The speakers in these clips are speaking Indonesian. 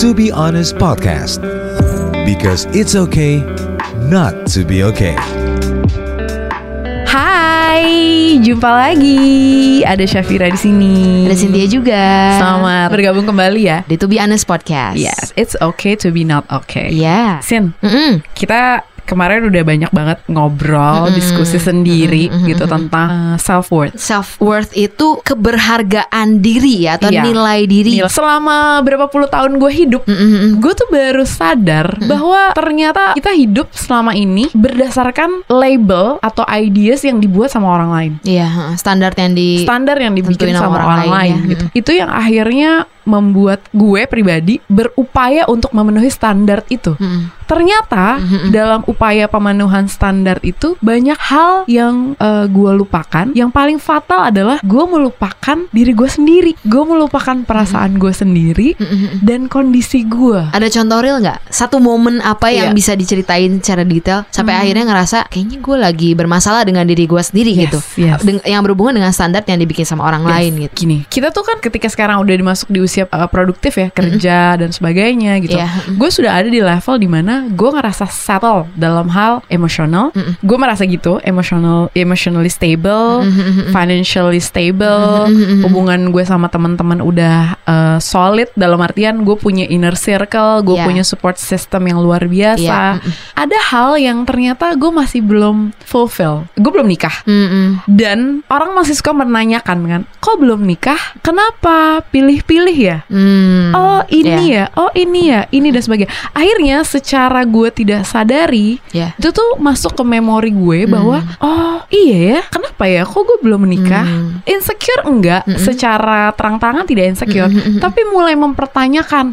To Be Honest Podcast. Because it's okay not to be okay. Hai, jumpa lagi. Ada Syafira di sini. Ada Cynthia juga. Selamat bergabung kembali ya. Di To Be Honest Podcast. Yes, it's okay to be not okay. Iya. Sin, Mm-mm. kita kemarin udah banyak banget ngobrol, diskusi sendiri gitu tentang self worth. Self worth itu keberhargaan diri ya atau Iya. nilai diri. Selama berapa puluh tahun gue hidup, Mm-mm. gue tuh baru sadar bahwa ternyata kita hidup selama ini berdasarkan label atau ideas yang dibuat sama orang lain. Iya, standar yang di standar yang dibikin sama orang, orang lain, lain ya. gitu. Itu yang akhirnya membuat gue pribadi berupaya untuk memenuhi standar itu. Mm-mm. Ternyata dalam upaya pemenuhan standar itu banyak hal yang eh, gue lupakan. Yang paling fatal adalah gue melupakan diri gue sendiri. Gue melupakan perasaan gue sendiri Mm-mm. dan kondisi gue. Ada contoh real nggak? Satu momen apa yang bisa diceritain secara detail sampai akhirnya ngerasa kayaknya gue lagi bermasalah dengan diri gue sendiri Yes, gitu. yes. Yang berhubungan dengan standar yang dibikin sama orang Yes. lain gitu. Gini, kita tuh kan ketika sekarang udah dimasuk di usia uh, produktif ya, kerja dan sebagainya gitu. Iya. Gue sudah ada di level di mana gue ngerasa settle dalam hal emosional. Mm-mm. Gue merasa gitu, emotional, emotionally stable, Mm-mm. financially stable. Mm-mm. Hubungan gue sama teman-teman udah uh, solid dalam artian gue punya inner circle, gue Iya. punya support system yang luar biasa. Iya. Mm-mm. Ada hal yang ternyata gue masih belum fulfill. Gue belum nikah. Mm-mm. Dan orang masih suka menanyakan kan, kok belum nikah? Kenapa pilih-pilih ya? Mm. Oh ini Iya. ya, oh ini ya, ini dan sebagainya. Akhirnya secara gue tidak sadari, Ya. itu tuh masuk ke memori gue bahwa, oh iya ya, kenapa ya? Kok gue belum menikah? Hmm. Insecure enggak? Secara terang-terangan tidak insecure, Mm-mm. tapi mulai mempertanyakan,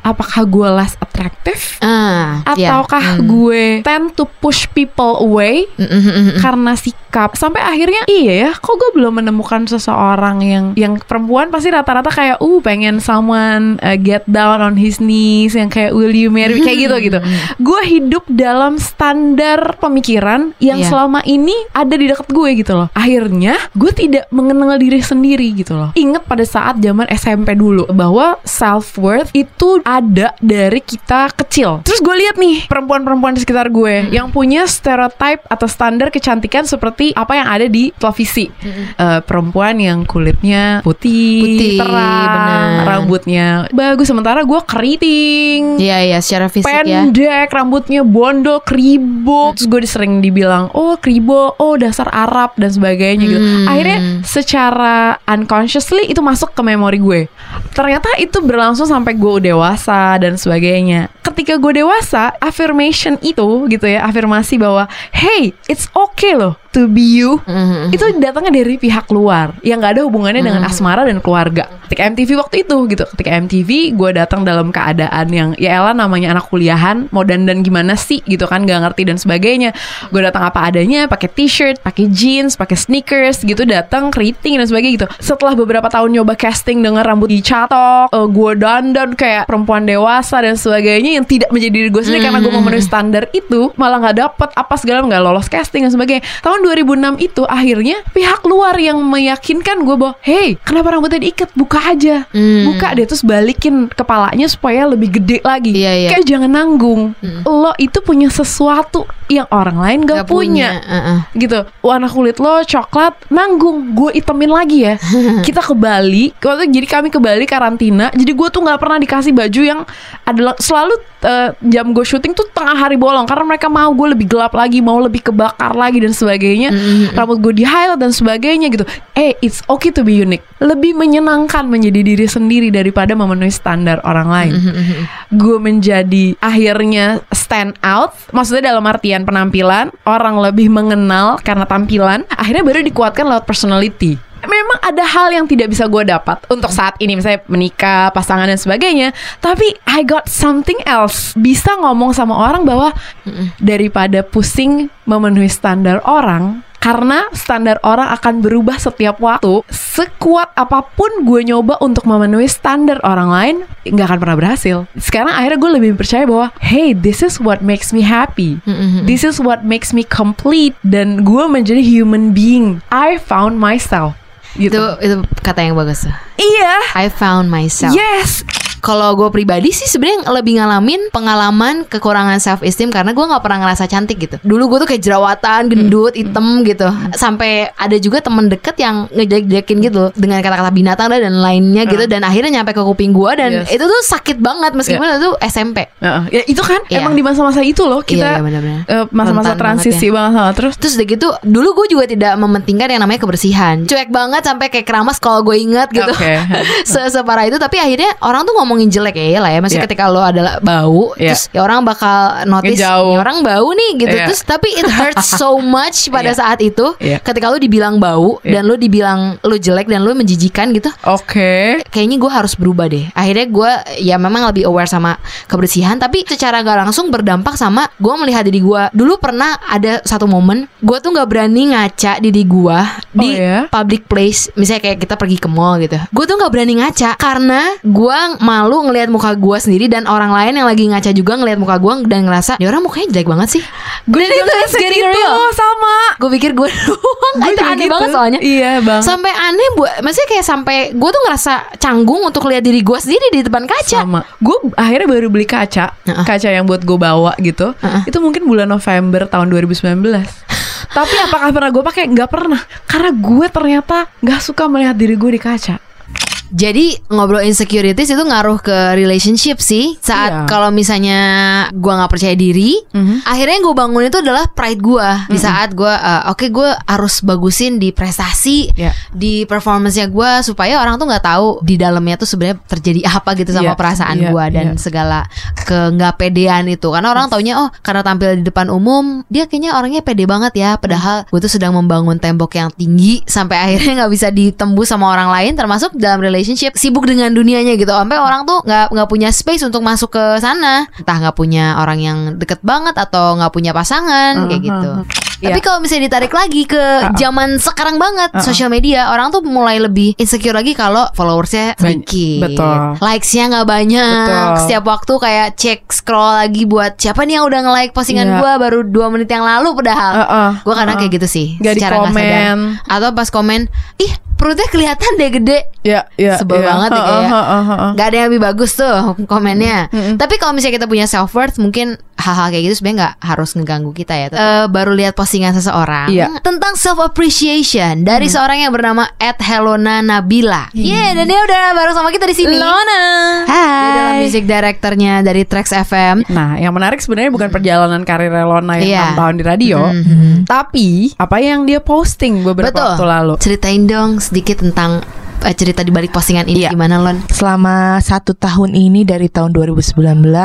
apakah gue less attractive? Ya. Ataukah Mm. gue tend to push people away? Mm-mm. karena sikap sampai akhirnya iya ya kok gue belum menemukan seseorang yang yang perempuan pasti rata-rata kayak uh pengen someone uh, get down on his knees yang kayak will you marry me?" kayak gitu gitu gue hidup dalam standar pemikiran yang Iya. selama ini ada di dekat gue gitu loh akhirnya gue tidak mengenal diri sendiri gitu loh ingat pada saat zaman SMP dulu bahwa self worth itu ada dari kita kecil terus gue lihat nih perempuan-perempuan di sekitar gue yang punya stereotype atau standar kecantikan seperti apa yang ada di televisi Eh, perempuan yang kulitnya putih, Putih, terang benar. rambutnya bagus sementara gue keriting Iya, iya, secara fisik ya. pendek, rambutnya bondol, kribo. Terus gue sering dibilang, oh kribo, oh dasar Arab dan sebagainya gitu. Hmm. Akhirnya secara unconsciously itu masuk ke memori gue. Ternyata itu berlangsung sampai gue dewasa dan sebagainya. Ketika gue dewasa, affirmation itu gitu ya, afirmasi bahwa, hey, it's okay loh to be you Mhm. itu datangnya dari pihak luar yang nggak ada hubungannya dengan asmara dan keluarga. Ketika MTV waktu itu gitu, ketika MTV gue datang dalam keadaan yang ya elah namanya anak kuliahan mau dandan gimana sih gitu kan nggak ngerti dan sebagainya. Gue datang apa adanya, pakai t-shirt, pakai jeans, pakai sneakers gitu datang keriting dan sebagainya gitu. Setelah beberapa tahun nyoba casting dengan rambut dicatok, eh, gue dandan kayak perempuan dewasa dan sebagainya yang tidak menjadi diri gue sendiri karena gue memenuhi standar itu malah nggak dapet apa segala nggak lolos casting dan sebagainya. Tahun 2006 itu akhirnya pihak luar yang meyakinkan gue bahwa hey kenapa rambutnya diikat? Buka aja. Hmm. buka deh terus balikin kepalanya supaya lebih gede lagi. Iya, iya. kayak jangan nanggung. Lo itu punya sesuatu yang orang lain gak, Gak punya, Heeh. gitu. Warna kulit lo coklat nanggung gue itemin lagi ya. Kita ke Bali. Waktu jadi kami ke Bali karantina. Jadi gue tuh nggak pernah dikasih baju yang adalah selalu eh, jam gue syuting tuh tengah hari bolong. Karena mereka mau gue lebih gelap lagi mau lebih kebakar lagi dan sebagainya. Rambut gue di highlight dan sebagainya gitu. Eh it's okay to be unique. Lebih menyenangkan menjadi diri sendiri daripada memenuhi standar orang lain. Gue menjadi akhirnya stand out. Maksudnya dalam artian penampilan orang lebih mengenal karena tampilan akhirnya baru dikuatkan lewat personality. Memang ada hal yang tidak bisa gue dapat untuk saat ini misalnya menikah pasangan dan sebagainya tapi I got something else. Bisa ngomong sama orang bahwa daripada pusing memenuhi standar orang karena standar orang akan berubah setiap waktu. Sekuat apa pun gue nyoba untuk memenuhi standar orang lain nggak akan pernah berhasil. Sekarang akhirnya gue lebih percaya bahwa hey this is what makes me happy. This is what makes me complete. Dan gue menjadi human being. I found myself. Gitu. Itu itu kata yang bagus iya. I found myself. yes Kalau gue pribadi sih sebenarnya lebih ngalamin pengalaman kekurangan self esteem karena gue nggak pernah ngerasa cantik gitu. Dulu gue tuh kayak jerawatan, gendut, hitam gitu. Sampai ada juga temen deket yang ngejelek-jelekin gitu dengan kata-kata binatang dan lainnya gitu dan akhirnya nyampe ke kuping gue dan Yes. itu tuh sakit banget meskipun itu SMP. Heeh. Ya itu kan Iya. emang di masa-masa itu loh Iya, kita iya, benar-benar. eh, masa-masa Rentan transisi banget ya. banget, terus Terus udah gitu Dulu gue juga tidak mementingkan yang namanya kebersihan Cuek banget sampai kayak keramas kalau gue inget gitu Oke. Se- Separah itu Tapi akhirnya orang tuh ngomongin jelek ya lah ya Maksudnya Iya. ketika lo adalah bau Iya. Terus ya orang bakal notice Ngejauh. "Ini orang bau nih gitu Iya. Terus tapi it hurts so much pada Iya. saat itu Iya. Ketika lo dibilang bau Iya. Dan lo dibilang lo jelek Dan lo menjijikan gitu oke kayaknya gue harus berubah deh. Akhirnya gue ya memang lebih aware sama kebersihan, tapi secara gak langsung berdampak sama gue melihat diri gue. Dulu pernah ada satu momen gue tuh nggak berani ngaca diri gue di ya? public place, misalnya kayak kita pergi ke mall gitu. Gue tuh nggak berani ngaca karena gue malu ngelihat muka gue sendiri dan orang lain yang lagi ngaca juga ngelihat muka gue dan ngerasa, dia orang mukanya jelek banget sih. gue Dan itu is getting real. sama. Gue pikir gue doang, Gue itu aneh gitu. banget soalnya. Iya bang. Sampai aneh buat maksudnya kayak sampai gue tuh ngerasa canggung untuk lihat diri gue sendiri di depan kaca. Sama. Gue akhirnya baru beli kaca. Heeh. kaca yang buat gue bawa gitu. Heeh. itu mungkin bulan November tahun 2019 tapi apakah pernah gue pakai? Nggak pernah. Karena gue ternyata nggak suka melihat diri gue di kaca jadi ngobrol insecurities itu ngaruh ke relationship sih saat Iya. kalau misalnya gue nggak percaya diri Mhm. akhirnya yang gue bangun itu adalah pride gue di saat gue eh, oke gue harus bagusin di prestasi Iya. di performance-nya gue supaya orang tuh nggak tahu di dalamnya tuh sebenarnya terjadi apa gitu sama Iya, perasaan iya, gue dan iya. segala ke nggak pedean itu karena orang taunya oh karena tampil di depan umum dia kayaknya orangnya pede banget ya padahal gue tuh sedang membangun tembok yang tinggi sampai akhirnya nggak bisa ditembus sama orang lain termasuk dalam relationship sibuk dengan dunianya gitu. Sampai orang tuh nggak nggak punya space untuk masuk ke sana. Entah nggak punya orang yang deket banget atau nggak punya pasangan kayak Uh-huh. gitu Iya. tapi kalau misalnya ditarik lagi ke zaman sekarang banget Uh-uh. sosial media orang tuh mulai lebih insecure lagi kalau followersnya sedikit betul. likesnya nggak banyak Betul. setiap waktu kayak cek scroll lagi buat siapa nih yang udah nge-like postingan Iya. gua baru dua menit yang lalu padahal Heeh, gue kadang heeh. kayak gitu sih di secara nggak sadar. komen. atau pas komen ih perutnya kelihatan deh gede ya ya Sebel ya. banget ya kayak. heeh. Gak ada yang lebih bagus tuh komennya. Tapi kalau misalnya kita punya self worth, mungkin hal-hal kayak gitu sebenarnya nggak harus ngeganggu kita ya. Eh, baru lihat postingan seseorang Iya. Hmm. tentang self appreciation dari seorang yang bernama Ed Helona Nabila. Yeah, dan dia udah bareng sama kita di sini. Lona. Dia adalah music directornya dari Trax FM. Nah, yang menarik sebenarnya bukan perjalanan karir Lona yang Iya. 6 tahun di radio, Mhm. tapi apa yang dia posting beberapa Betul. waktu lalu. Ceritain dong sedikit tentang eh, cerita di balik postingan ini Iya. gimana Lon? Selama satu tahun ini dari tahun 2019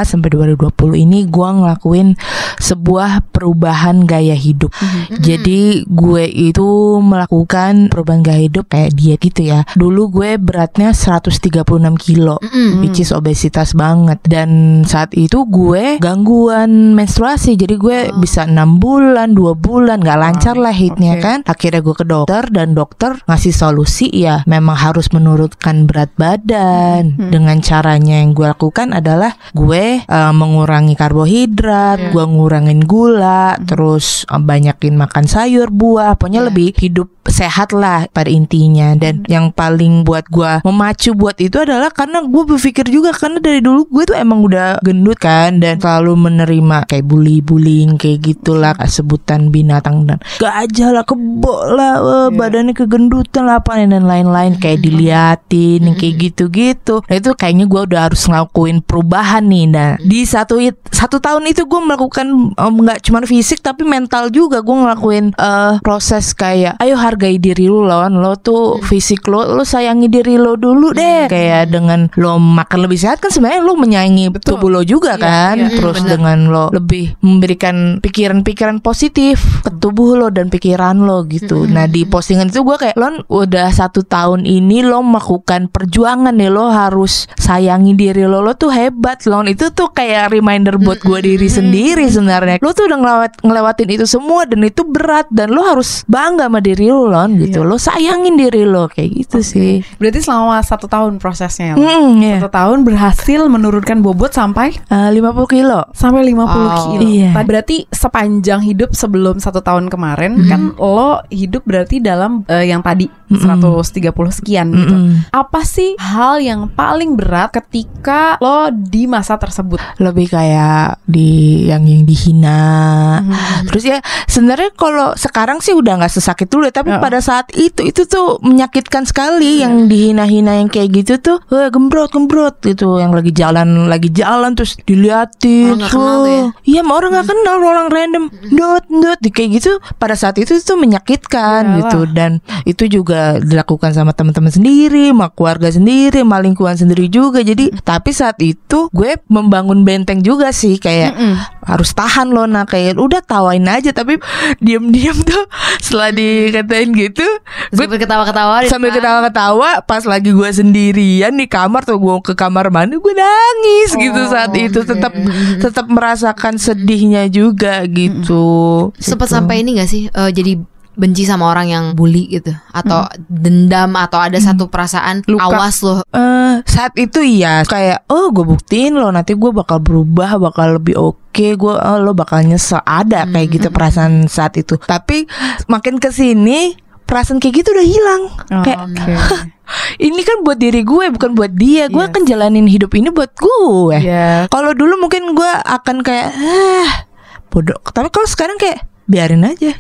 sampai 2020 ini gue ngelakuin sebuah perubahan gaya hidup. Jadi gue itu melakukan perubahan gaya hidup kayak diet gitu ya. Dulu gue beratnya 136 kilo. Mm-mm. Which is obesitas banget Dan saat itu gue gangguan menstruasi Jadi gue bisa enam bulan, dua bulan nggak lancar lah hitnya oke. kan Akhirnya gue ke dokter dan dokter ngasih solusi ya Memang harus menurunkan berat badan. Dengan caranya yang gue lakukan adalah Gue eh, mengurangi karbohidrat Gue ngurangin gula Terus eh, banyakin makan sayur, buah Pokoknya Iya. lebih hidup sehat lah pada intinya. Dan yang paling buat gua memacu buat itu adalah karena gue berpikir juga karena dari dulu gue tuh emang udah gendut kan dan selalu menerima kayak bully bullying kayak gitulah kayak sebutan binatang dan gajah lah kebo lah eh, badannya kegendutan lah apa dan lain-lain. Kayak diliatin kayak gitu-gitu. Nah itu kayaknya gue udah harus ngelakuin perubahan nih. Nah di satu it- satu tahun itu gue melakukan nggak cuma fisik tapi mental juga gue ngelakuin eh, proses kayak ayo hargai diri lu lon. Lo tuh fisik lo lo sayangi diri lo dulu deh. Kayak dengan lo makan lebih sehat kan sebenarnya lo menyayangi Betul. tubuh lo juga Iya, kan. iya, terus benar. dengan lo lebih memberikan pikiran-pikiran positif ke tubuh lo dan pikiran lo gitu. Nah di postingan itu gue kayak lon udah satu tahun ini lo melakukan perjuangan nih lo harus sayangi diri lo lo tuh hebat lon itu tuh kayak reminder buat gue diri sendiri sebenarnya lo tuh udah ngelewat ngelewatin itu semua dan itu berat dan lo harus bangga sama diri lo lon gitu Iya. lo sayangin diri lo kayak gitu sih Berarti selama satu tahun prosesnya. ya, Lon? Hmm, iya. Satu tahun berhasil menurunkan bobot sampai Eh, 50 kilo sampai 50 Wow. kilo. Iya. Tadi Berarti sepanjang hidup sebelum satu tahun kemarin kan lo hidup berarti dalam eh, yang tadi 130 sekian pendakian gitu. Mm-mm. Apa sih hal yang paling berat ketika lo di masa tersebut? lebih kayak di yang yang dihina Hmm. terus ya sebenarnya kalau sekarang sih udah nggak sesakit dulu ya, tapi Ya. pada saat itu itu tuh menyakitkan sekali Iya. yang dihina-hina yang kayak gitu tuh eh, gembrot gembrot gitu yang lagi jalan lagi jalan terus diliatin Orang tuh ya? Hmm. iya sama orang nggak kenal orang random dot dot di kayak gitu pada saat itu tuh menyakitkan Iyalah. gitu dan itu juga dilakukan sama teman-teman sendiri sama keluarga sendiri sama lingkungan sendiri juga. Jadi Hmm. tapi saat itu gue membangun benteng juga sih kayak Mm-mm. harus tahan loh. Nah kayak udah tawain aja tapi diam-diam tuh setelah dikatain gitu gue Sambil ketawa-ketawa sambil ketawa-ketawa pas lagi gue sendirian di kamar tuh gue ke kamar mandi gue nangis gitu saat itu. tetap tetap merasakan sedihnya juga gitu. Sempet Gitu. sampai ini gak sih eh, jadi benci sama orang yang bully gitu atau dendam atau ada satu perasaan Luka. awas loh. Eh, saat itu iya kayak oh gue buktiin lo nanti gue bakal berubah bakal lebih oke gue oh, lo bakal nyesel. Ada kayak gitu perasaan saat itu. Tapi makin ke sini perasaan kayak gitu udah hilang. Oh, kayak Oke. ini kan buat diri gue bukan buat dia. Gue Yes. kan jalanin hidup ini buat gue. Yes. kalau dulu mungkin gue akan kayak ah bodoh. Tapi kalau sekarang kayak biarin aja.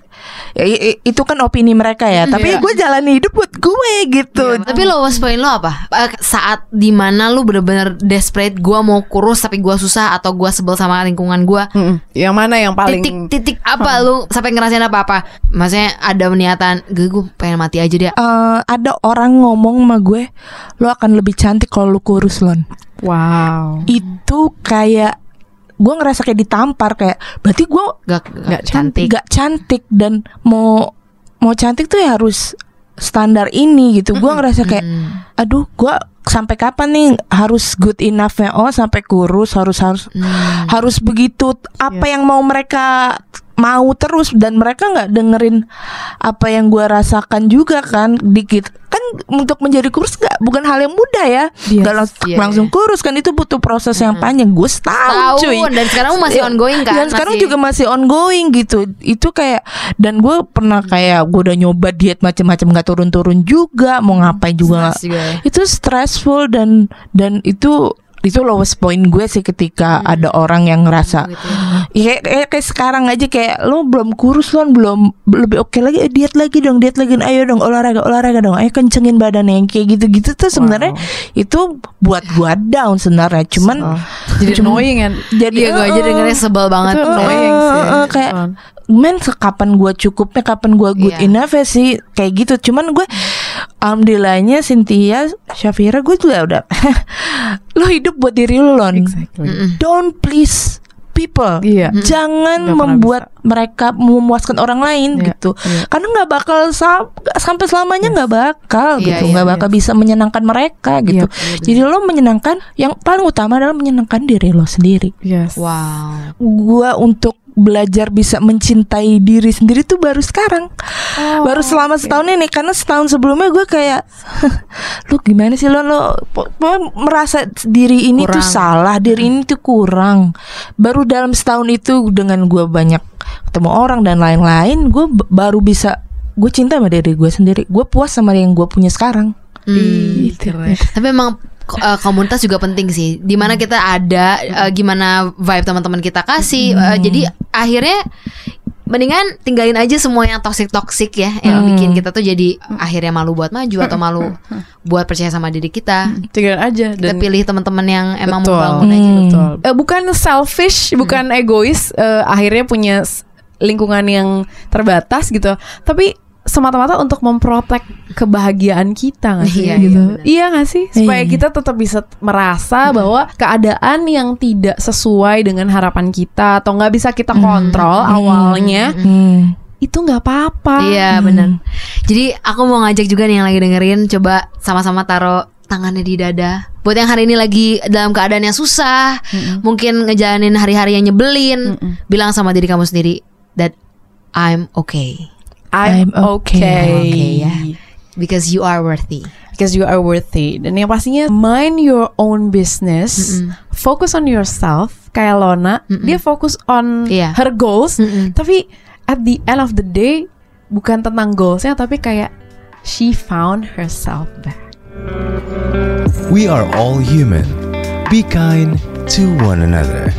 Ya, itu kan opini mereka ya. Tapi Iya. gue jalani hidup buat gue gitu. Tapi lowest point lo apa? Eh, saat di mana lu bener-bener desperate gua mau kurus tapi gua susah atau gua sebel sama lingkungan gua? Mm-mm. Yang mana yang paling titik-titik apa lu sampai ngerasain apa-apa? Maksudnya ada niatan gue gue pengen mati aja dia. Eh, ada orang ngomong sama gue lo akan lebih cantik kalau lu kurus lon. Wow. itu kayak gue ngerasa kayak ditampar kayak berarti gue gak, cantik. gak cantik. Dan mau mau cantik tuh ya harus standar ini gitu. Gue ngerasa kayak aduh gue sampai kapan nih harus good enough ya oh sampai kurus harus harus Hmm. harus begitu. Apa Iya. yang mau mereka mau terus dan mereka nggak dengerin apa yang gue rasakan juga kan dikit. Kan untuk menjadi kurus nggak bukan hal yang mudah ya. Yes. nggak lang- Iya, langsung kurus kan itu butuh proses yang panjang. Gue setahun cuy. dan sekarang masih Ya, ongoing kan dan sekarang Masih- juga masih ongoing gitu. Itu kayak dan gue pernah kayak gue udah nyoba diet macam-macam nggak turun-turun juga mau ngapain juga juga ya. itu stressful dan dan itu itu lowest point gue sih ketika ada orang yang ngerasa Gitu ya. ya, kayak, kayak sekarang aja kayak lo belum kurus lo belum lebih oke lagi eh, diet lagi dong diet lagi ayo dong olahraga olahraga dong ayo kencengin badannya yang kayak gitu gitu tuh sebenarnya itu buat gua down sebenarnya cuman Oh. Jadi annoying kan. jadi Iya gue aja eh, dengernya sebel banget Itu annoying Eh, sih. eh, kayak men kapan gua cukupnya kapan gua good Iya. enough ya sih kayak gitu cuman gue alhamdulillahnya Cynthia Syafira gue juga udah lo hidup buat diri lo Lon. Exactly. Don't please people. Iya. jangan pernah membuat mereka memuaskan orang lain Iya, gitu. iya. karena nggak bakal sa- sampai selamanya nggak bakal Iya, gitu. iya, nggak bakal bisa menyenangkan mereka gitu. Iya, jadi lo menyenangkan yang paling utama adalah menyenangkan diri lo sendiri. Yes. wow. Gua untuk belajar bisa mencintai diri sendiri tuh baru sekarang Oh, baru selama setahun ini karena setahun sebelumnya gue kayak lu gimana sih lo lo merasa diri ini tuh Kurang. salah diri ini tuh kurang baru dalam setahun itu dengan gue banyak ketemu orang dan lain-lain gue baru bisa gue cinta sama diri gue sendiri gue puas sama yang gue punya sekarang Hmm. Keren. Tapi emang uh, komunitas juga penting sih. Di mana kita ada, uh, gimana vibe teman-teman kita kasih. Uh, jadi akhirnya mendingan tinggalin aja semua yang toxic toxic ya, yang bikin kita tuh jadi akhirnya malu buat maju atau malu buat percaya sama diri kita. Tinggal aja Kita dan pilih teman-teman yang emang Betul. membangun aja. Hmm. Betul. Eh, bukan selfish, bukan egois. eh, akhirnya punya lingkungan yang terbatas gitu. Tapi semata-mata untuk memprotek kebahagiaan kita nggak sih Iya, gitu. iya. Iya nggak sih? Supaya Iya. kita tetap bisa merasa bahwa keadaan yang tidak sesuai dengan harapan kita atau nggak bisa kita kontrol awalnya Hmm. itu nggak apa-apa. Iya benar. Jadi aku mau ngajak juga nih yang lagi dengerin, coba sama-sama taruh tangannya di dada. Buat yang hari ini lagi dalam keadaan yang susah, mungkin ngejalanin hari-hari yang nyebelin, bilang sama diri kamu sendiri that I'm okay I'm I'm okay. okay. Okay, ya. because you are worthy. because you are worthy dan yang pastinya mind your own business focus on yourself kayak Lona dia fokus on Iya. her goals Mm-mm. tapi at the end of the day bukan tentang goalsnya tapi kayak she found herself back. We are all human. Be kind to one another.